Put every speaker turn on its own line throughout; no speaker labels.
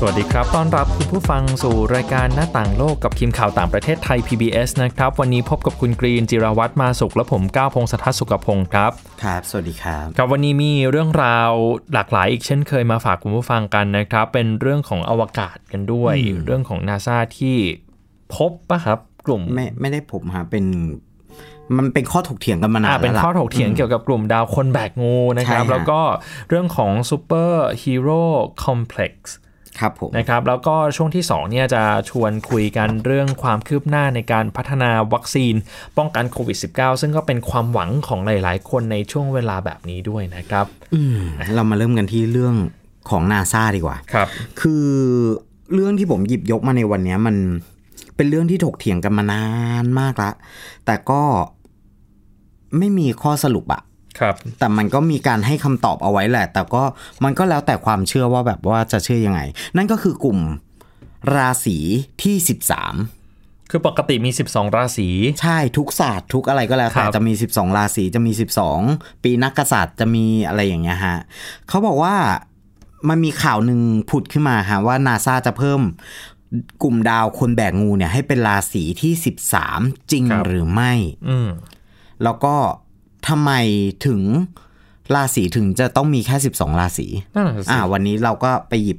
สวัสดีครับ ต้อนรับคุณผู้ฟังสู่รายการหน้าต่างโลกกับทีมข่าวต่างประเทศไทย PBS นะครับ วันนี้พบกับคุณกรีนจิรวัตรมาสุขและผมก้าวพงศธรสุขพงศ์ครับ
ครับ สวัสดีครับ
ครับวันนี้มีเรื่องราวหลากหลายอีกเช่นเคยมาฝากคุณผู้ฟังกันนะครับ เป็นเรื่องของอวกาศกันด้วย เรื่องของนาซาที่พบปะครับกลุ่ม
ไม่ไม่ได้ผมฮะเป็นมันเป็นข้อถกเถียงกันมานาน
อ่าเป็น
แล้วล่ะ
ข้อถกเถียงเกี่ยวกับกลุ่มดาวคนแบกงูนะครับ
ใช่ฮะ
แล้วก็เรื่องของ superhero complex ค
รับผม
นะครับแล้วก็ช่วงที่2เนี่ยจะชวนคุยกันเรื่องความคืบหน้าในการพัฒนาวัคซีนป้องกันโควิด -19 ซึ่งก็เป็นความหวังของหลาย ๆ คนในช่วงเวลาแบบนี้ด้วยนะครับ
อืมเรามาเริ่มกันที่เรื่องของนาซาดีกว่า
ครับ
คือเรื่องที่ผมหยิบยกมาในวันเนี้ยมันเป็นเรื่องที่ถกเถียงกันมานานมากละแต่ก็ไม่มีข้อสรุปอะ
ครับ
แต่มันก็มีการให้คำตอบเอาไว้แหละ แต่ก็มันก็แล้วแต่ความเชื่อว่าแบบว่าจะเชื่อยังไง นั่นก็คือกลุ่มราศีที่ 13
คือปกติมี 12 ราศี
ใช่ทุกศาสตร์ทุกอะไรก็แล้ว
ครั
แต่
บ
จะมี 12 ราศีจะมี 12 ปีนักกษัตริย์จะมีอะไรอย่างเงี้ยฮะเขาบอกว่ามันมีข่าวหนึ่งผุดขึ้นมาฮะว่านาซาจะเพิ่มกลุ่มดาวคนแบกงูเนี่ยให้เป็นราศีที่ 13 จริงหรือไม่
อืม
แล้วก็ ทำไมถึงราศีถึงจะต้องมีแค่ 12 ราศี
นั่นแหละสิ
อ่า วันนี้เราก็ไปหยิบ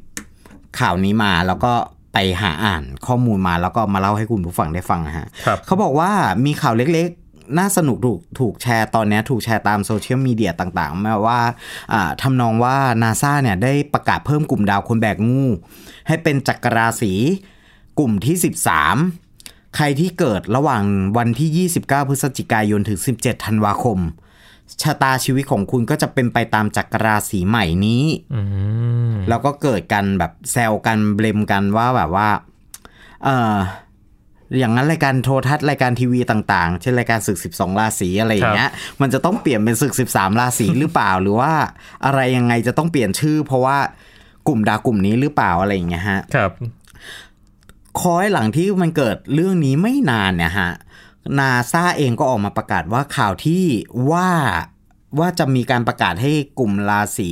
ข่าวนี้มาแล้วก็ไปหาอ่านข้อมูลมาแล้วก็มาเล่าให้คุณผู้ฟังได้ฟังนะฮะ
ครับ
เขาบอกว่ามีข่าวเล็กๆ น่าสนุกถูกถูกแชร์ตอนนี้ถูกแชร์ตามโซเชียลมีเดียต่างๆมาว่าอ่าทำนองว่านาซาเนี่ยได้ประกาศเพิ่มกลุ่มดาวคนแบกงู ให้เป็นจักรราศีกลุ่มที่ 13 ใครที่เกิดระหว่างวันที่ 29 พฤศจิกายนถึง 17 ธันวาคม ชะตาชีวิตของคุณก็จะเป็นไปตามจักรราศีใหม่นี้
อืม
แล้วก็เกิดกันแบบแซวกัน blame กันว่าแบบว่า เอออย่างนั้นรายการโทรทัศน์รายการทีวีต่างๆ เช่นรายการศึก 12 ราศีอะไรอย่างเงี้ย มันจะต้องเปลี่ยนเป็นศึก 13 ราศีหรือเปล่า หรือว่าอะไรยังไงจะต้องเปลี่ยนชื่อ เพราะว่ากลุ่มดาวกลุ่มนี้หรือเปล่าอะไรอย่างเงี้ยฮะ
ครับ
คอยหลังที่มันเกิดเรื่องนี้ไม่นานเนี่ยฮะนาซาเองก็ออกมาประกาศว่าข่าวที่ว่าว่าจะมีการประกาศให้กลุ่มราศี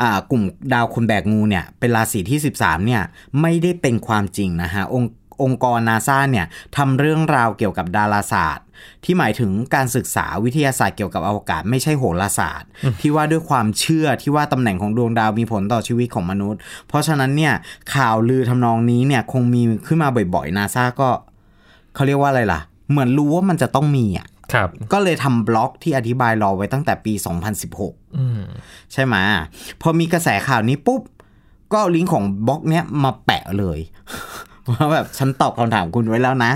อ่ากลุ่มดาวคนแบกงูเนี่ยเป็นราศีที่ 13เนี่ยไม่ได้เป็นความจริงนะฮะองค์ องค์กรนาซาเนี่ยทำเรื่องราวเกี่ยวกับดาราศาสตร์ ที่หมายถึงการศึกษาวิทยาศาสตร์เกี่ยวกับอวกาศไม่ใช่โหราศาสตร์ ที่ว่าด้วยความเชื่อที่ว่าตำแหน่งของดวงดาวมีผลต่อชีวิตของมนุษย์ เพราะฉะนั้นเนี่ยข่าวลือทำนองนี้เนี่ยคงมีขึ้นมาบ่อยๆนาซาก็เขาเรียกว่าอะไรล่ะ เหมือนรู้ว่ามันจะต้องมีอะ
ครับ
ก็เลยทำบล็อกที่อธิบายรอไว้ตั้งแต่ปี 2016
อืม
ใช่ไหมพอมีกระแสข่าวนี้ปุ๊บ ก็เอาลิงก์ของบล็อกเนี้ยมาแปะเลย ว่าแบบฉันตอบคำถามคุณไว้แล้วนะ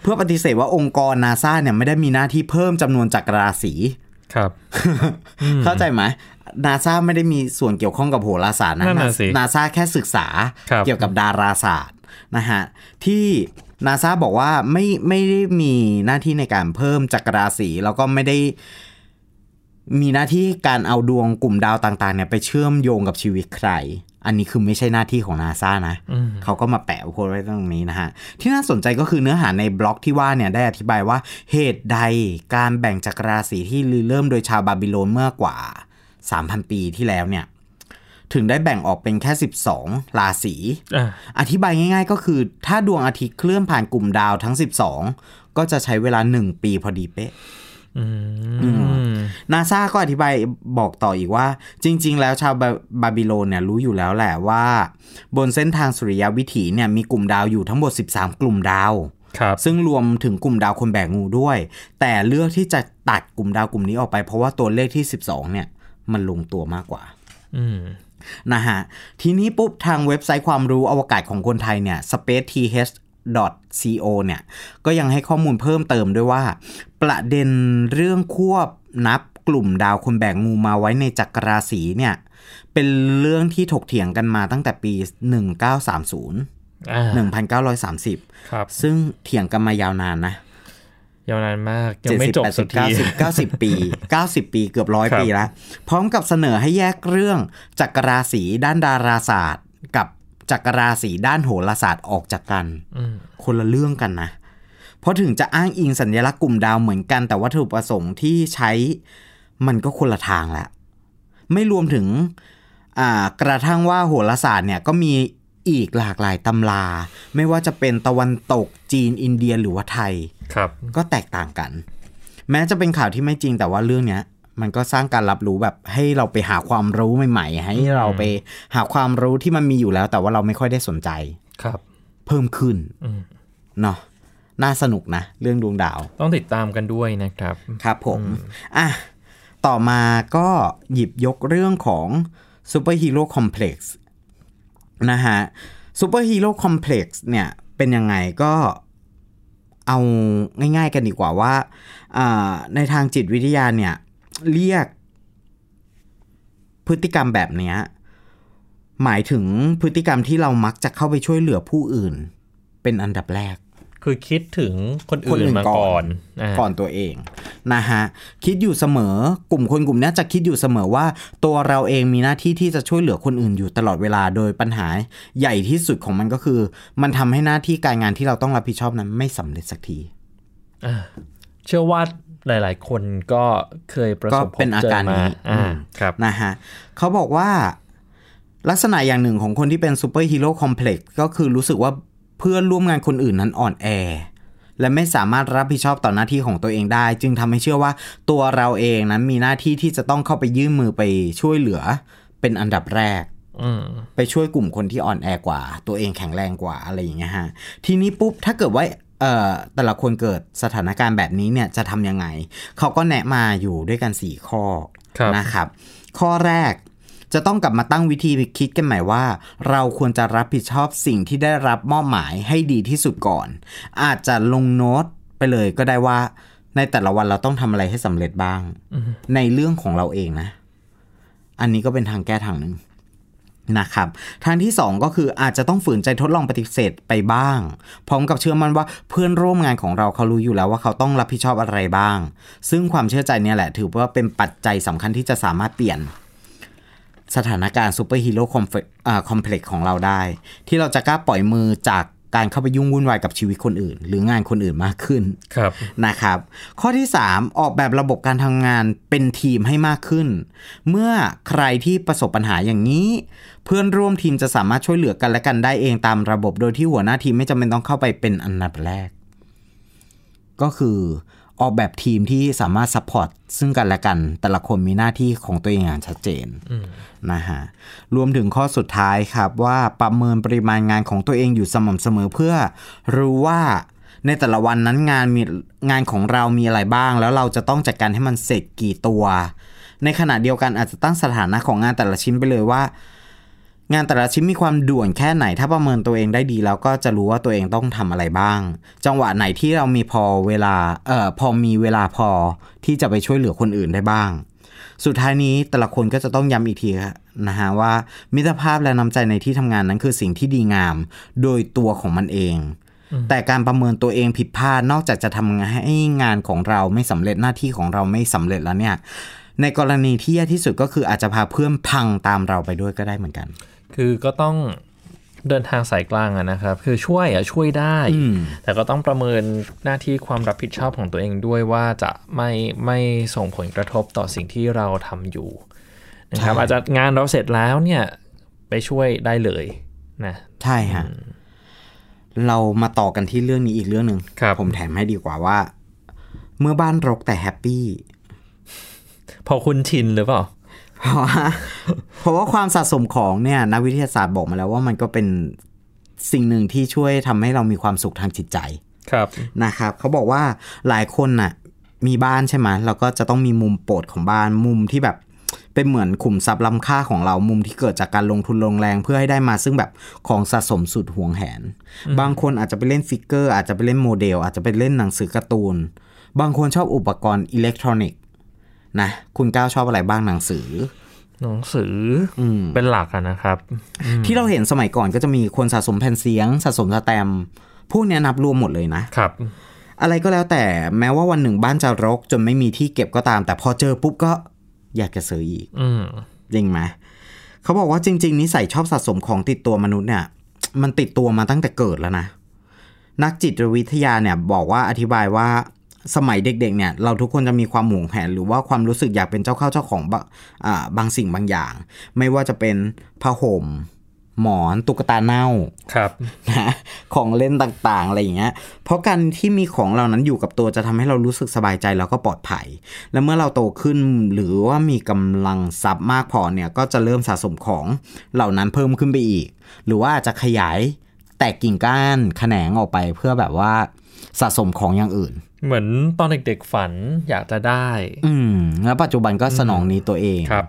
เพื่อปฏิเสธว่าองค์กรนาซาเนี่ยไม่ได้มีหน้าที่เพิ่มจำนวนจักรราศี
ครับ
เข้าใจไหมนาซาไม่ได้มีส่วนเกี่ยวข้องกับโหราศาสตร์นะ
นั่นน่ะสิ
นาซาแค่ศึกษา
ครับ
เกี่ยวกับดาราศาสตร์นะฮะที่นาซาบอกว่าไม่ไม่ได้มีหน้าที่ในการเพิ่มจักรราศีแล้วก็ไม่ได้มีหน้าที่การเอาดวงกลุ่มดาวต่างๆเนี่ยไปเชื่อมโยงกับชีวิตใคร อันนี้คือไม่ใช่หน้าที่ของนาซานะ
อืม
เขาก็มาแปะโพสต์ไว้ตรงนี้นะฮะ ที่น่าสนใจก็คือเนื้อหาในบล็อกที่ว่าเนี่ยได้อธิบายว่าเหตุใดการแบ่งจักรราศีที่ลือเริ่มโดยชาวบาบิโลนเมื่อกว่า 3,000 ปีที่แล้วเนี่ย ถึงได้แบ่งออกเป็นแค่ 12 ราศี
อ่า
อธิบายง่าย ๆ ก็คือ ถ้าดวงอาทิตย์เคลื่อนผ่านกลุ่มดาวทั้ง 12 ก็จะใช้เวลา 1 ปีพอดีเป๊ะ
อืม
นาซาก็อธิบายบอกต่ออีกว่า จริง ๆ แล้วชาวบาบิโลนเนี่ยรู้อยู่แล้วแหละว่า บนเส้นทางสุริยวิถีเนี่ยมีกลุ่มดาวอยู่ทั้งหมด 13 กลุ่มดาว
ครับ
ซึ่งรวมถึงกลุ่มดาวคนแบกงูด้วย แต่เลือกที่จะตัดกลุ่มดาวกลุ่มนี้ออกไป เพราะว่าตัวเลขที่ 12 เนี่ย มันลงตัวมากกว่า
อื
นะฮะ ทีนี้ปุ๊บทางเว็บไซต์ความรู้อวกาศของคนไทยเนี่ย spaceth co เนี่ยก็ยังให้ข้อมูลเพิ่มเติมด้วยว่า ประเด็นเรื่องควบนับกลุ่มดาวคนแบกงูมาไว้ในจักรราศีเนี่ยเป็นเรื่องที่ถกเถียงกันมาตั้งแต่ปี 1930
อ่า
1930
ครับ
ซึ่งเถียงกันมายาวนานนะ
ยาวนานมาก ยังไม่จบสักที
เก้าสิบปี 90 ปีเกือบร้อย
ครับ
ปีแล้ว พร้อมกับเสนอให้แยกเรื่องจักรราศีด้านดาราศาสตร์ จากราศีด้านโหราศาสตร์ออกจากกัน
อืม
คนละเรื่องกันนะ เพราะถึงจะอ้างอิงสัญลักษณ์กลุ่มดาวเหมือนกัน แต่วัตถุประสงค์ที่ใช้มันก็คนละทางละไม่รวมถึงอ่ากระทั่งว่าโหราศาสตร์เนี่ยก็มีอีกหลากหลายตำรา ไม่ว่าจะเป็นตะวันตกจีนอินเดียหรือว่าไทย
ครับ
ก็แตกต่างกัน แม้จะเป็นข่าวที่ไม่จริงแต่ว่าเรื่องเนี้ย มันก็สร้างการรับรู้แบบให้เราไปหาความรู้ใหม่ๆ ให้เราไปหาความรู้ที่มันมีอยู่แล้ว แต่ว่าเราไม่ค่อยได้สนใจ
ครับ
เพิ่มขึ้น
อืม
เนาะน่าสนุกนะ เรื่องดวงดาว
ต้องติดตามกันด้วยนะครับ
ครับผมอะต่อมาก็หยิบยกเรื่องของ superhero complexนะฮะ superhero complex เนี่ยเป็นยังไงก็เอาง่าย ๆ กันดีกว่าว่าอ่าในทางจิตวิทยาเนี่ย เรียกพฤติกรรมแบบเนี้ยหมายถึงพฤติกรรมที่เรามักจะเข้าไปช่วยเหลือผู้อื่น เป็นอันดับแรก
คือคิดถึงคน
คน
อื่น
อื่น
มา
ก่
ก่
อ
อนนอ่า
ก่อนตัวเองนะฮะคิดอยู่เสมอกลุ่มคนกลุ่มนี้จะคิดอยู่เสมอว่า ตัวเราเองมีหน้าที่ที่จะช่วยเหลือคนอื่นอยู่ตลอดเวลาโดยปัญหาใหญ่ที่สุดของมันก็คือ มันทำให้หน้าที่การงานที่เราต้องรับผิดชอบนั้นไม่สำเร็จสักที
อ่าเชื่อว่า หลาย ๆ คนก็เคยประสบ
ก็เป็น
พบ
อา
เจอ
การ
มา
นี้
อ่า
อืม
ครับ
นะฮะเขาบอกว่าลักษณะอย่างหนึ่งของคนที่เป็น superhero complex ก็คือรู้สึกว่าเพื่อนร่วมงานคนอื่นนั้นอ่อนแอ และไม่สามารถรับผิดชอบต่อหน้าที่ของตัวเองได้ จึงทำให้เชื่อว่าตัวเราเองนั้นมีหน้าที่ที่จะต้องเข้าไปยื่นมือไปช่วยเหลือ เป็นอันดับแรก
อืม
ไปช่วยกลุ่มคนที่อ่อนแอกว่า ตัวเองแข็งแรงกว่าอะไรอย่างเงี้ยฮะทีนี้ปุ๊บถ้าเกิดว่าเอ่อ แต่ละคนเกิดสถานการณ์แบบนี้เนี่ยจะทำยังไง เขาก็แนะมาอยู่ด้วยกัน 4 ข้อ
ครับ
นะครับ ข้อแรกจะต้องกลับมาตั้งวิธีคิดกันใหม่ว่า เราควรจะรับผิดชอบสิ่งที่ได้รับมอบหมายให้ดีที่สุดก่อน อาจจะลงโน้ตไปเลยก็ได้ว่า ในแต่ละวันเราต้องทำอะไรให้สำเร็จบ้าง ในเรื่องของเราเองนะ อันนี้ก็เป็นทางแก้ทางหนึ่ง นะครับทางที่ 2 ก็คืออาจจะต้องฝืนใจทดลองปฏิเสธไปบ้าง พร้อมกับเชื่อมั่นว่าเพื่อนร่วมงานของเราเขารู้อยู่แล้วว่าเขาต้องรับผิดชอบอะไรบ้าง ซึ่งความเชื่อใจเนี่ยแหละถือว่าเป็นปัจจัยสำคัญที่จะสามารถเปลี่ยน สถานการณ์ superhero c omplex ของเราได้ ที่เราจะกล้าปล่อยมือจาก การเข้าไปยุ่งวุ่นวายกับชีวิตคนอื่น หรืองานคนอื่นมากขึ้น
ครับ
นะครับ ข้อที่ 3 ออกแบบระบบการทำงานเป็นทีมให้มากขึ้น เมื่อใครที่ประสบปัญหาอย่างนี้ เพื่อนร่วมทีมจะสามารถช่วยเหลือกันและกันได้เองตามระบบ โดยที่หัวหน้าทีมไม่จำเป็นต้องเข้าไปเป็นอันดับแรก ก็คือ ออกแบบทีมที่สามารถ support ซึ่งกันและกัน แต่ละคนมีหน้าที่ของตัวเองอย่างชัดเจนนะฮะรวมถึงข้อสุดท้ายครับว่าประเมินปริมาณงานของตัวเองอยู่สม่ำเสมอเพื่อ รู้ว่าในแต่ละวันนั้นงานมีงานของเรามีอะไรบ้าง แล้วเราจะต้องจัดการให้มันเสร็จกี่ตัว ในขณะเดียวกันอาจจะตั้งสถานะของงานแต่ละชิ้นไปเลยว่า งานแต่ละชิ้นมีความด่วนแค่ไหน ถ้าประเมินตัวเองได้ดีแล้วก็จะรู้ว่าตัวเองต้องทำอะไรบ้าง จังหวะไหนที่เรามีพอเวลาเอ่อพอมีเวลาพอที่จะไปช่วยเหลือคนอื่นได้บ้าง สุดท้ายนี้แต่ละคนก็จะต้องย้ำอีกทีนะฮะว่า มิตรภาพและน้ำใจในที่ทำงานนั้นคือสิ่งที่ดีงาม โดยตัวของมันเอง แต่การประเมินตัวเองผิดพลาดนอกจากจะทำให้งานของเราไม่สำเร็จหน้าที่ของเราไม่สำเร็จแล้วเนี่ยในกรณีที่แย่ที่สุดก็คืออาจจะพาเพื่อนพังตามเราไปด้วยก็ได้เหมือนกัน
คือก็ต้องเดินทางสายกลางอะนะครับ คือช่วยอะช่วยได้
อืม
แต่ก็ต้องประเมินหน้าที่ความรับผิดชอบของตัวเองด้วยว่าจะไม่ไม่ส่งผลกระทบต่อสิ่งที่เราทำอยู่นะครับ
ใช่
อาจจะงานเราเสร็จแล้วเนี่ยไปช่วยได้เลยนะ
ใช่ฮะเรามาต่อกันที่เรื่องนี้อีกเรื่องหนึ่ง
ครับ
ผมแถมให้ดีกว่าว่า เมื่อบ้านรกแต่แฮปปี้
พอคุณชินหรือเปล่า
เพราะว่าเพราะว่าความสะสมของเนี่ยนักวิทยาศาสตร์บอกมาแล้วว่ามันก็เป็นสิ่งหนึ่งที่ช่วยทำให้เรามีความสุขทางจิตใจ
ครับ
นะครับ เขาบอกว่าหลายคนน่ะ มีบ้านใช่ไหมเราก็จะต้องมีมุมโปรดของบ้านมุมที่แบบเป็นเหมือนขุมทรัพย์ล้ำค่าของเรามุมที่เกิดจากการลงทุนลงแรงเพื่อให้ได้มาซึ่งแบบของสะสมสุดหวงแหน บางคนอาจจะไปเล่น figure อาจจะไปเล่นโมเดล อาจจะไปเล่นหนังสือการ์ตูน บางคนชอบอุปกรณ์อิเล็กทรอนิกส์ นะคุณก้าวชอบอะไรบ้างหนังสือ
หนังสืออ
ม
เป็นหลักอะนะครับ
ที่เราเห็นสมัยก่อนก็จะมีคนสะสมแผ่นเสียง สะสมสแตมป์พวกเนี้ยนับรวมหมดเลยนะ
ครับ
อะไรก็แล้วแต่แม้ว่าวันหนึ่งบ้านจะรก จนไม่มีที่เก็บก็ตาม แต่พอเจอปุ๊บก็อยากจะซื้ออีก
อืม
จริงไหมเขาบอกว่าจริง ๆนิสัยชอบสะสมของติดตัวมนุษย์เนี่ย มันติดตัวมาตั้งแต่เกิดแล้วนะนักจิตวิทยาเนี่ยบอกว่าอธิบายว่า สมัยเด็กๆเนี่ยเราทุกคนจะมีความหวงแหนหรือว่าความรู้สึกอยากเป็นเจ้าเข้าเจ้าของบะอ่าบางสิ่งบางอย่าง ไม่ว่าจะเป็นผ้าห่มหมอนตุ๊กตาเน่า
ครับ
นะของเล่นต่างๆ อะไรอย่างเงี้ย เพราะการที่มีของเหล่านั้นอยู่กับตัวจะทำให้เรารู้สึกสบายใจแล้วก็ปลอดภัย และเมื่อเราโตขึ้นหรือว่ามีกำลังทรัพย์มากพอเนี่ยก็จะเริ่มสะสมของเหล่านั้นเพิ่มขึ้นไปอีก หรือว่าอาจจะขยายแตกกิ่งก้านแขนงออกไปเพื่อแบบว่าสะสมของอย่างอื่น
เหมือนตอนเด็กๆฝันอยากจะได้
อืมแล้วปัจจุบันก็สนองนี้ตัวเอง
ครับ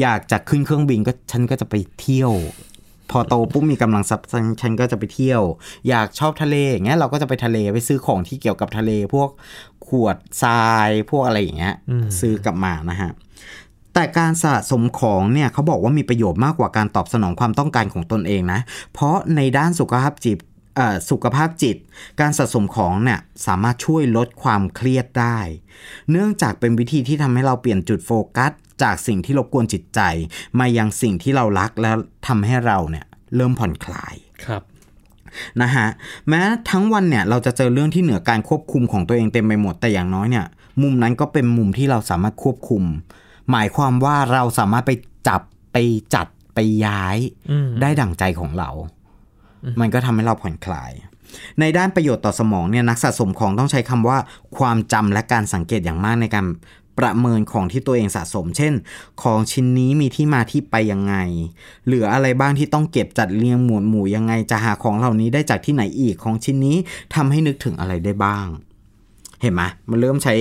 อยากจะขึ้นเครื่องบินก็ฉันก็จะไปเที่ยว พอโตปุ๊บมีกำลังทรัพย์ฉันฉันก็จะไปเที่ยว อยากชอบทะเลอย่างเงี้ยเราก็จะไปทะเลไปซื้อของที่เกี่ยวกับทะเล พวกขวดทรายพวกอะไรอย่างเงี้ย ซื้อกลับมานะฮะแต่การสะสมของเนี่ยเขาบอกว่ามีประโยชน์มากกว่าการตอบสนองความต้องการของตนเองนะ เพราะในด้านสุขภาพจิตเอ่อ สุขภาพจิต การสะสมของเนี่ยสามารถช่วยลดความเครียดได้ เนื่องจากเป็นวิธีที่ทำให้เราเปลี่ยนจุดโฟกัส จากสิ่งที่รบกวนจิตใจ มายังสิ่งที่เรารักแล้วทำให้เราเนี่ยเริ่มผ่อนคลาย
ครับ
นะฮะแม้ทั้งวันเนี่ยเราจะเจอเรื่องที่เหนือการควบคุมของตัวเองเต็มไปหมดแต่อย่างน้อยเนี่ยมุมนั้นก็เป็นมุมที่เราสามารถควบคุม หมายความว่าเราสามารถไปจับไปจัดไปย้าย
อืม
ได้ดั่งใจของเรา มันก็ทำให้เราผ่อนคลาย ในด้านประโยชน์ต่อสมองเนี่ยนักสะสมของต้องใช้คำว่า ความจำและการสังเกตอย่างมากในการประเมินของที่ตัวเองสะสม เช่น ของชิ้นนี้มีที่มาที่ไปยังไง เหลืออะไรบ้างที่ต้องเก็บจัดเรียงหมวดหมู่ยังไง จะหาของเหล่านี้ได้จากที่ไหนอีกของชิ้นนี้ทำให้นึกถึงอะไรได้บ้าง เห็นไหมมันเริ่มใช้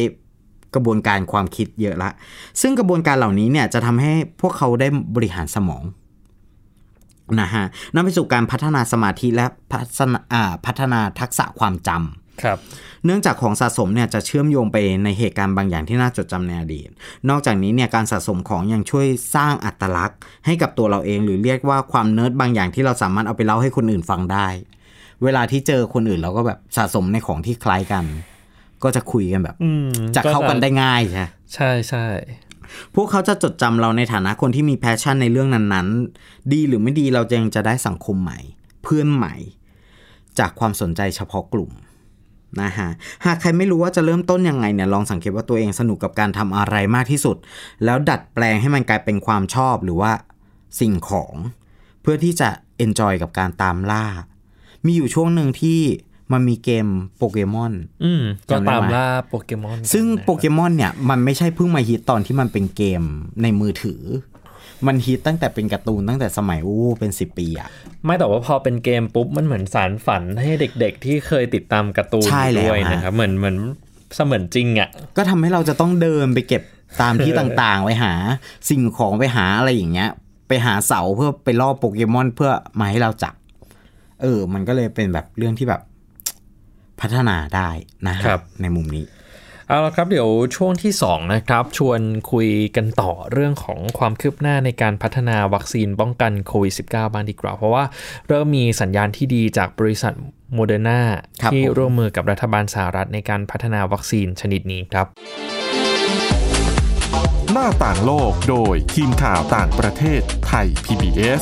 กระบวนการความคิดเยอะละ ซึ่งกระบวนการเหล่านี้เนี่ยจะทำให้พวกเขาได้บริหารสมอง นะฮะนำไปสู่การพัฒนาสมาธิและพัฒนาอ่าพัฒนาทักษะความจำ
ครับ
เนื่องจากของสะสมเนี่ยจะเชื่อมโยงไปในเหตุการณ์บางอย่างที่น่าจดจำในอดีต นอกจากนี้เนี่ยการสะสมของยังช่วยสร้างอัตลักษณ์ ให้กับตัวเราเอง หรือเรียกว่าความเนิร์ดบางอย่างที่เราสามารถเอาไปเล่าให้คนอื่นฟังได้ เวลาที่เจอคนอื่นเราก็แบบสะสมในของที่คล้ายกัน ก็จะคุยกันแบบ
อืม
จะเข้ากันได้ง่ายใช่ไหม
ใช่ใช่
พวกเขาจะจดจำเราในฐานะคนที่มี passion ในเรื่องนั้นๆ ดีหรือไม่ดีเราจะยังจะได้สังคมใหม่ เพื่อนใหม่ จากความสนใจเฉพาะกลุ่มนะฮะหากใครไม่รู้ว่าจะเริ่มต้นยังไงเนี่ยลองสังเกตว่าตัวเองสนุกกับการทำอะไรมากที่สุด แล้วดัดแปลงให้มันกลายเป็นความชอบหรือว่าสิ่งของ เพื่อที่จะ enjoy กับการตามล่า มีอยู่ช่วงหนึ่งที่ มันมีเกมโปเกมอน
อืมก็
จำได้
ตาม
ไหม
ล่าโปเกมอน
ซึ่ง
กันนะ
โปเกมอนเนี่ย มันไม่ใช่เพิ่งมาฮิตตอนที่มันเป็นเกมในมือถือ มันฮิตตั้งแต่เป็นการ์ตูนตั้งแต่สมัยอู้เป็นสิบปีอะ
ไม่แต่ว่าพอเป็นเกมปุ๊บมันเหมือนสารฝันให้เด็กๆ ที่เคยติดตามการ์ตูน
ใช่แล้ว
ด้วย
ฮะ
นะครับเหมือนเหมือนเสมือนจริงอะ
ก็ทำให้เราจะต้องเดินไปเก็บตามที่ต่างๆ ไปหาสิ่งของไปหาอะไรอย่างเงี้ย ไปหาเสาเพื่อไปล่อโปเกมอนเพื่อมาให้เราจับ เออ มันก็เลยเป็นแบบเรื่องที่แบบ พัฒนาได้นะฮะ
ครับ
ในมุมนี้
เอาละครับเดี๋ยวช่วงที่ 2 นะครับ ชวนคุยกันต่อเรื่องของความคืบหน้าในการพัฒนาวัคซีนป้องกันโควิด -19 บ้างดีกว่า เพราะว่าเริ่มมีสัญญาณที่ดีจากบริษัทโมเดอร์นา
ครับ
ที่
ผม
ร่วมมือกับรัฐบาลสหรัฐในการพัฒนาวัคซีนชนิดนี้ครับ
หน้าต่างโลกโดยทีมข่าวต่างประเทศไทย PBS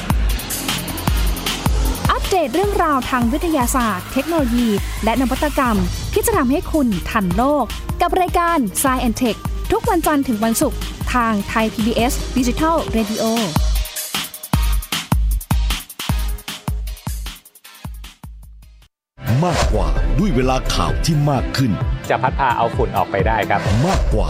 ัป เดตเรื่องราวทางวิทยาศาสตร์ เทคโนโลยี และนวัตกรรม ที่จะทำให้คุณทันโลก กับรายการ s c i e n t e c h ทุกวันจันทร์ถึงวันศุกร์ทางไทย PBS Digital Radio
มากกว่าด้วยเวลาข่าวที่มากขึ้น
จะพัดพาเอาฝุ่นออกไปได้ครับ
มากกว่า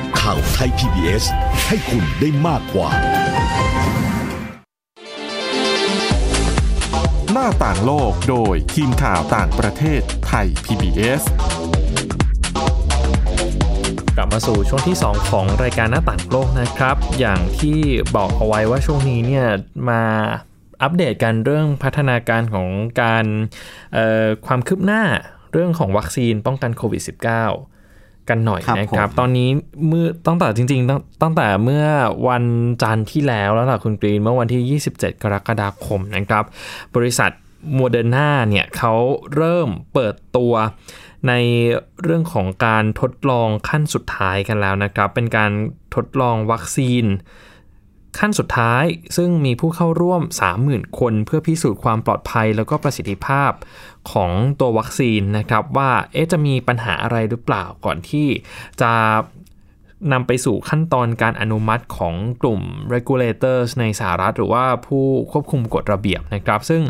ข่าวไทย PBS ให้คุณได้มากกว่า
หน้าต่างโลกโดยทีมข่าวต่างประเทศไทย PBS
กลับมาสู่ช่วงที่ 2 ของรายการหน้าต่างโลกนะครับ อย่างที่บอกเอาไว้ว่าช่วงนี้เนี่ยมาอัปเดตกันเรื่องพัฒนาการของการความคืบหน้าเรื่องของวัคซีนป้องกันโควิด -19 กันหน่อยนะครับ ตอนนี้เมื่อตั้งแต่จริง ๆ ตั้งแต่เมื่อวันจันทร์ที่แล้วแล้วล่ะคุณกรีนเมื่อวันที่ 27 กรกฎาคมนะครับ บริษัทโมเดอร์นาเนี่ยเขาเริ่มเปิดตัวในเรื่องของการทดลองขั้นสุดท้ายกันแล้วนะครับ เป็นการทดลองวัคซีน ขั้นสุดท้ายซึ่งมีผู้เข้าร่วม 30,000 คน เพื่อพิสูจน์ความปลอดภัยแล้วก็ประสิทธิภาพของตัววัคซีนนะครับว่าเอ๊ะจะมีปัญหาอะไรหรือเปล่าก่อนที่จะ นำไปสู่ขั้นตอนการอนุมัติของกลุ่ม regulators ในสหรัฐ หรือว่าผู้ควบคุมกฎระเบียบนะครับ ซึ่ง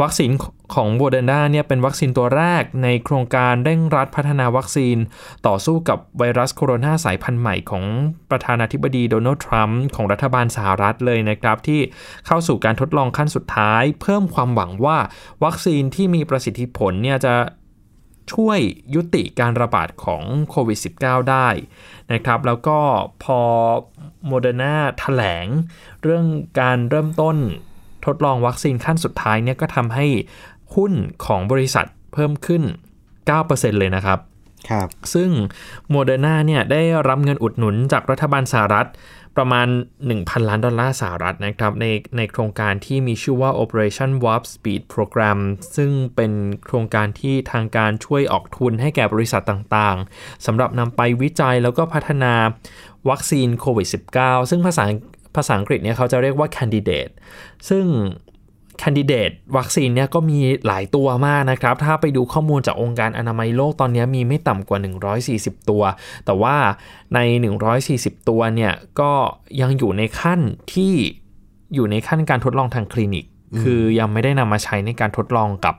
วัคซีนของโมเดอร์นาเนี่ยเป็นวัคซีนตัวแรกในโครงการเร่งรัดพัฒนาวัคซีน ต่อสู้กับไวรัสโคโรนาสายพันธุ์ใหม่ของประธานาธิบดีโดนัลด์ทรัมป์ของรัฐบาลสหรัฐเลยนะครับ ที่เข้าสู่การทดลองขั้นสุดท้าย เพิ่มความหวังว่าวัคซีนที่มีประสิทธิผลเนี่ยจะ ช่วยยุติการระบาดของโควิด -19 ได้นะครับ แล้วก็พอโมเดอร์นาแถลง เรื่องการเริ่มต้นทดลองวัคซีนขั้นสุดท้ายเนี่ยก็ทำให้หุ้นของบริษัทเพิ่มขึ้น 9%เลยนะครับ
ครับ
ซึ่งโมเดอร์นาเนี่ยได้รับเงินอุดหนุนจากรัฐบาลสหรัฐ ประมาณ 1,000 ล้านดอลลาร์สหรัฐนะครับในในโครงการที่มีชื่อว่า Operation Warp Speed Program ซึ่งเป็นโครงการที่ทางการช่วยออกทุนให้แก่บริษัทต่างๆสำหรับนำไปวิจัยแล้วก็พัฒนาวัคซีนโควิด -19 ซึ่งภาษาภาษาอังกฤษเนี่ยเขาจะเรียกว่า candidate ซึ่ง คนดิเดตวัคซีนเนี่ยก็มีหลายตัวมากนะครับ ถ้าไปดูข้อมูลจากองค์การอนามัยโลกตอนนี้มีไม่ต่ำกว่า 140 ตัว แต่ว่าใน 140 ตัวเนี่ยก็ยังอยู่ในขั้นที่อยู่ในขั้นการทดลองทางคลินิก คือยังไม่ได้นำมาใช้ในการทดลองกับ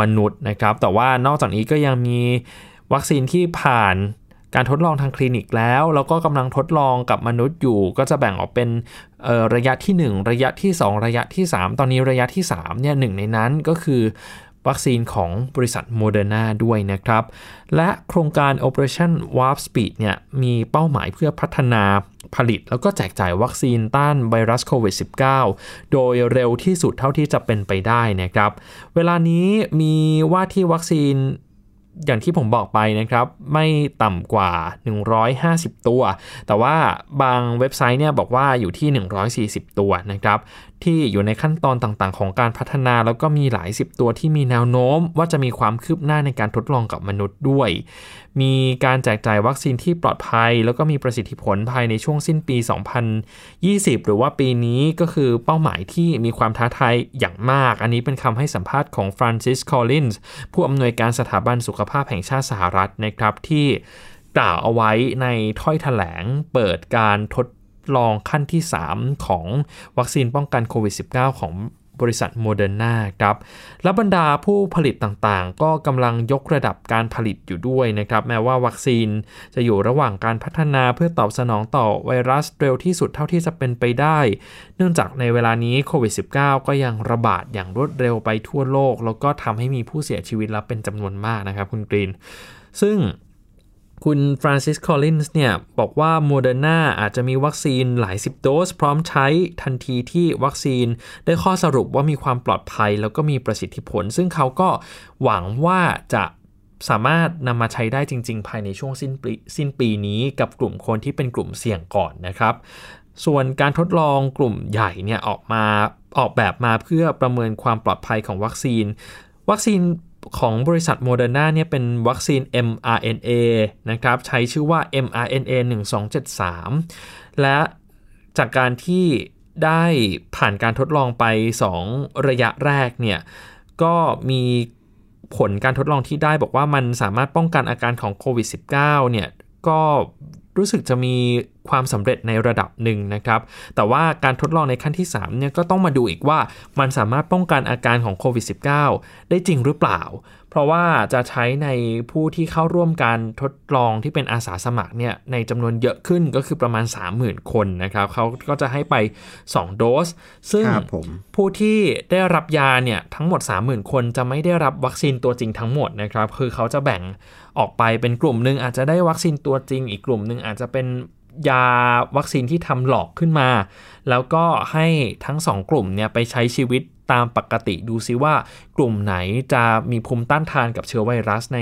มนุษย์นะครับ แต่ว่านอกจากนี้ก็ยังมีวัคซีนที่ผ่าน การทดลองทางคลินิกแล้ว แล้วก็กำลังทดลองกับมนุษย์อยู่ ก็จะแบ่งออกเป็นระยะที่ 1 ระยะที่ 2 ระยะที่ 3 ตอนนี้ระยะที่3เนี่ยหนึ่งในนั้นก็คือวัคซีนของบริษัทโมเดอร์นาด้วยนะครับ และโครงการ Operation Warp Speed เนี่ยมีเป้าหมายเพื่อพัฒนาผลิต แล้วก็แจกจ่ายวัคซีนต้านไวรัสโควิด -19 โดยเร็วที่สุดเท่าที่จะเป็นไปได้นะครับ เวลานี้มีว่าที่วัคซีน อย่างที่ผมบอกไปนะครับไม่ต่ำกว่า 150 ตัว แต่ว่าบางเว็บไซต์เนี่ยบอกว่าอยู่ที่ 140 ตัวนะครับที่อยู่ในขั้นตอนต่างๆ ของการพัฒนา แล้วก็มีหลายสิบตัวที่มีแนวโน้ม ว่าจะมีความคืบหน้าในการทดลองกับมนุษย์ด้วย มีการแจกจ่ายวัคซีนที่ปลอดภัย แล้วก็มีประสิทธิผลภายในช่วงสิ้นปี 2020 หรือว่าปีนี้ก็คือเป้าหมายที่มีความท้าทายอย่างมาก อันนี้เป็นคำให้สัมภาษณ์ของฟรานซิส คอลลินส์ผู้อำนวยการสถาบันสุขภาพแห่งชาติสหรัฐนะครับที่กล่าวเอาไว้ในถ้อยแถลงเปิดการทดลองขั้นที่ 3 ของวัคซีนป้องกันโควิด -19 ของ บริษัทโมเดอร์นาครับและบรรดาผู้ผลิตต่างๆ ก็กำลังยกระดับการผลิตอยู่ด้วยนะครับ แม้ว่าวัคซีนจะอยู่ระหว่างการพัฒนาเพื่อตอบสนองต่อไวรัสเร็วที่สุดเท่าที่จะเป็นไปได้ เนื่องจากในเวลานี้โควิด -19 ก็ยังระบาดอย่างรวดเร็วไปทั่วโลก แล้วก็ทำให้มีผู้เสียชีวิตและเป็นจำนวนมากนะครับคุณกรีน ซึ่ง คุณฟรานซิส คอลลินส์เนี่ยบอกว่าโมเดอร์นาอาจจะมีวัคซีนหลายสิบโดส พร้อมใช้ทันทีที่วัคซีนได้ข้อสรุปว่ามีความปลอดภัย แล้วก็มีประสิทธิผล ซึ่งเขาก็หวังว่าจะสามารถนำมาใช้ได้จริง ๆ ภายในช่วงสิ้นปีสิ้นปีนี้กับกลุ่มคนที่เป็นกลุ่มเสี่ยงก่อนนะครับ ส่วนการทดลองกลุ่มใหญ่เนี่ยออกมาออกแบบมาเพื่อประเมินความปลอดภัยของวัคซีน วัคซีน ของบริษัทโมเดอร์นาเนี่ยเป็นวัคซีน mRNA นะครับใช้ชื่อว่า mRNA 1273 และจากการที่ได้ผ่านการทดลองไป 2 ระยะแรกเนี่ยก็มีผลการทดลองที่ได้บอกว่ามันสามารถป้องกันอาการของโควิด -19 เนี่ยก็ รู้สึกจะมีความสำเร็จในระดับหนึ่งนะครับ แต่ว่าการทดลองในขั้นที่3เนี่ยก็ต้องมาดูอีกว่ามันสามารถป้องกันอาการของโควิด -19 ได้จริงหรือเปล่า เพราะว่าจะใช้ในผู้ที่เข้าร่วมการทดลองที่เป็นอาสาสมัครเนี่ยในจำนวนเยอะขึ้นก็คือประมาณ 30,000 คนนะครับเขาก็จะให้ไป 2 โดส ซึ่งผู้ที่ได้รับยาเนี่ยทั้งหมด 30,000 คนจะไม่ได้รับวัคซีนตัวจริงทั้งหมดนะครับคือเขาจะแบ่ง ออกไปเป็นกลุ่มหนึ่งอาจจะได้วัคซีนตัวจริง อีกกลุ่มหนึ่งอาจจะเป็นยาวัคซีนที่ทำหลอกขึ้นมา แล้วก็ให้ทั้งสองกลุ่มเนี่ยไปใช้ชีวิต ตามปกติดูซิว่ากลุ่มไหนจะมีภูมิต้านทานกับเชื้อไวรัสใน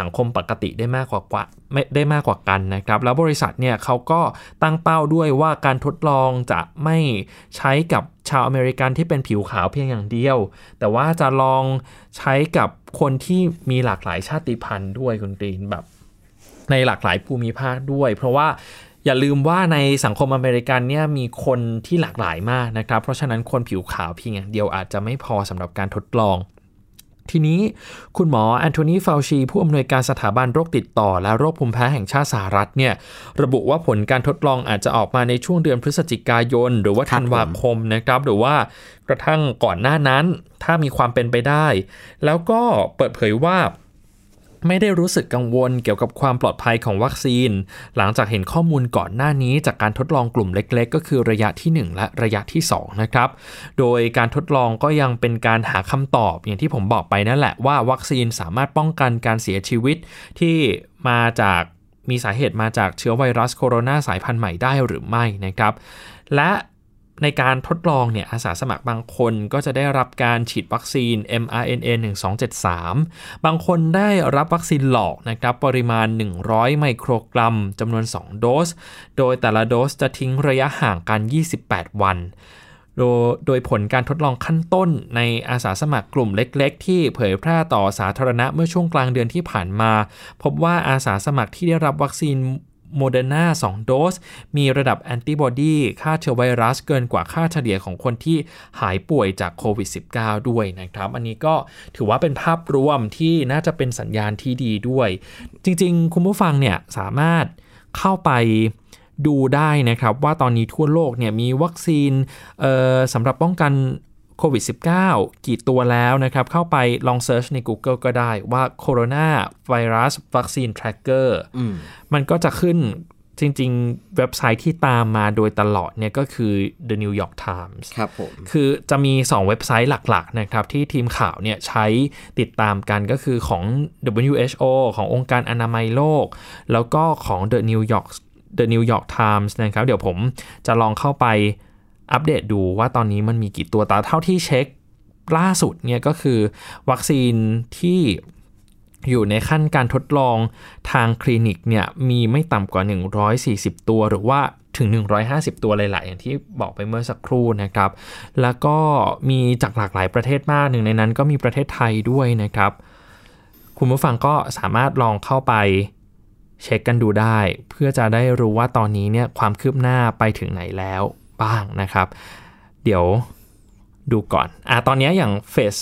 สังคมปกติได้มากกว่าไม่ได้มากกว่ากันนะครับ แล้วบริษัทเนี่ยเขาก็ตั้งเป้าด้วยว่าการทดลองจะไม่ใช้กับชาวอเมริกันที่เป็นผิวขาวเพียงอย่างเดียว แต่ว่าจะลองใช้กับคนที่มีหลากหลายชาติพันธุ์ด้วยคุณตีนแบบในหลากหลายภูมิภาคด้วย เพราะว่า อย่าลืมว่าในสังคมอเมริกันเนี่ยมีคนที่หลากหลายมากนะครับ เพราะฉะนั้นคนผิวขาวเพียงอย่างเดียวอาจจะไม่พอสำหรับการทดลอง ทีนี้คุณหมอแอนโทนีฟาวชี ผู้อำนวยการสถาบันโรคติดต่อ และโรคภูมิแพ้แห่งชาติสหรัฐเนี่ยระบุว่าผลการทดลองอาจจะออกมาในช่วงเดือนพฤศจิกายน หรือว่าธันวาคมนะครับ หรือว่ากระทั่งก่อนหน้านั้น ถ้ามีความเป็นไปได้ แล้วก็เปิดเผยว่า ไม่ได้รู้สึกกังวลเกี่ยวกับความปลอดภัยของวัคซีน หลังจากเห็นข้อมูลก่อนหน้านี้จากการทดลองกลุ่มเล็กๆ ก็คือระยะที่ 1 และระยะที่ 2 นะครับ โดยการทดลองก็ยังเป็นการหาคำตอบอย่างที่ผมบอกไปนั่นแหละว่าวัคซีนสามารถป้องกันการเสียชีวิตที่มาจากมีสาเหตุมาจากเชื้อไวรัสโคโรนาสายพันธุ์ใหม่ได้หรือไม่นะครับ และ ในการทดลองเนี่ยอาสาสมัครบางคนก็จะได้รับการฉีดวัคซีน mRNA 1273 บางคนได้รับวัคซีนหลอกนะครับปริมาณ 100 ไมโครกรัมจำนวน 2 โดส โดยแต่ละโดสจะทิ้งระยะห่างกัน 28 วันโดยโดยผลการทดลองขั้นต้นในอาสาสมัครกลุ่มเล็ก ๆ ที่เผยแพร่ต่อสาธารณะเมื่อช่วงกลางเดือนที่ผ่านมา พบว่าอาสาสมัครที่ได้รับวัคซีน โมเดอร์นา2โดส มีระดับแอนติบอดีฆ่าเชื้อไวรัสเกินกว่าค่าเฉลี่ยของคนที่หายป่วยจากโควิด -19 ด้วยนะครับ อันนี้ก็ถือว่าเป็นภาพรวมที่น่าจะเป็นสัญญาณที่ดีด้วย จริงๆ คุณผู้ฟังเนี่ยสามารถเข้าไปดูได้นะครับว่าตอนนี้ทั่วโลกเนี่ยมีวัคซีนสำหรับป้องกัน โควิด -19 กี่ตัวแล้วนะครับ เข้าไปลอง search ใน Google ก็ได้ว่า Coronavirus Vaccine Tracker มันก็จะขึ้นจริง ๆ เว็บไซต์ที่ตามมาโดยตลอดเนี่ยก็คือ The New York Times
ครับผม
คือจะมี 2 เว็บไซต์หลัก ๆ นะครับ ที่ทีมข่าวเนี่ยใช้ติดตามกันก็คือของ WHO ขององค์การอนามัยโลก แล้วก็ของ The New York The New York Times นะครับ เดี๋ยวผมจะลองเข้าไป อัปเดตดูว่าตอนนี้มันมีกี่ตัวแต่เท่าที่เช็คล่าสุดเนี่ยก็คือ วัคซีนที่อยู่ในขั้นการทดลองทางคลินิกเนี่ยมีไม่ต่ำกว่า 140 ตัวหรือว่าถึง 150 ตัวหลาย ๆ อย่างที่บอกไปเมื่อสักครู่นะครับ แล้วก็มีจากหลากหลายประเทศมากหนึ่งในนั้นก็มีประเทศไทยด้วยนะครับ คุณผู้ฟังก็สามารถลองเข้าไปเช็คกันดูได้ เพื่อจะได้รู้ว่าตอนนี้เนี่ยความคืบหน้าไปถึงไหนแล้ว บ้างนะครับ เดี๋ยวดูก่อนอ่าตอนนี้อย่างเฟส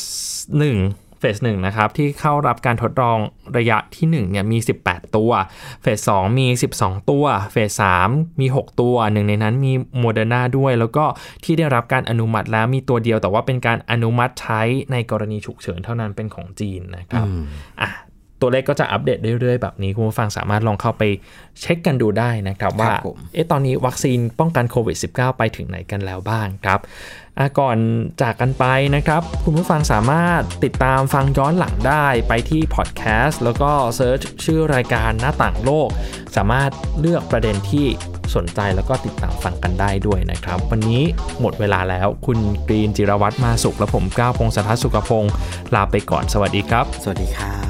หนึ่งเฟสหนึ่งนะครับที่เข้ารับการทดลองระยะที่1เนี่ยมี 18 ตัว phase 2มี 12 ตัว phase 3มี 6 ตัวหนึ่งในนั้นมีโมเดอร์นาด้วย แล้วก็ที่ได้รับการอนุมัติแล้วมีตัวเดียวแต่ว่าเป็นการอนุมัติใช้ในกรณีฉุกเฉินเท่านั้นเป็นของจีนนะครับอะ ตัวเลขก็จะอัปเดตเรื่อยๆ แบบนี้คุณผู้ฟังสามารถลองเข้าไปเช็คกันดูได้นะครับว่า
ครับผม
เอ๊ะตอนนี้วัคซีนป้องกันโควิด -19 ไปถึงไหนกันแล้วบ้างครับอะก่อนจากกันไปนะครับ คุณผู้ฟังสามารถติดตามฟังย้อนหลังได้ไปที่พอดแคสต์แล้วก็ search ชื่อรายการหน้าต่างโลก สามารถเลือกประเด็นที่สนใจแล้วก็ติดตามฟังกันได้ด้วยนะครับ วันนี้หมดเวลาแล้วคุณกรีนจิรวัตรมาสุขและผมก้าวพงศธรสุขพงศ์ลาไปก่อนสวัสดีครับ
สวัสดีครับ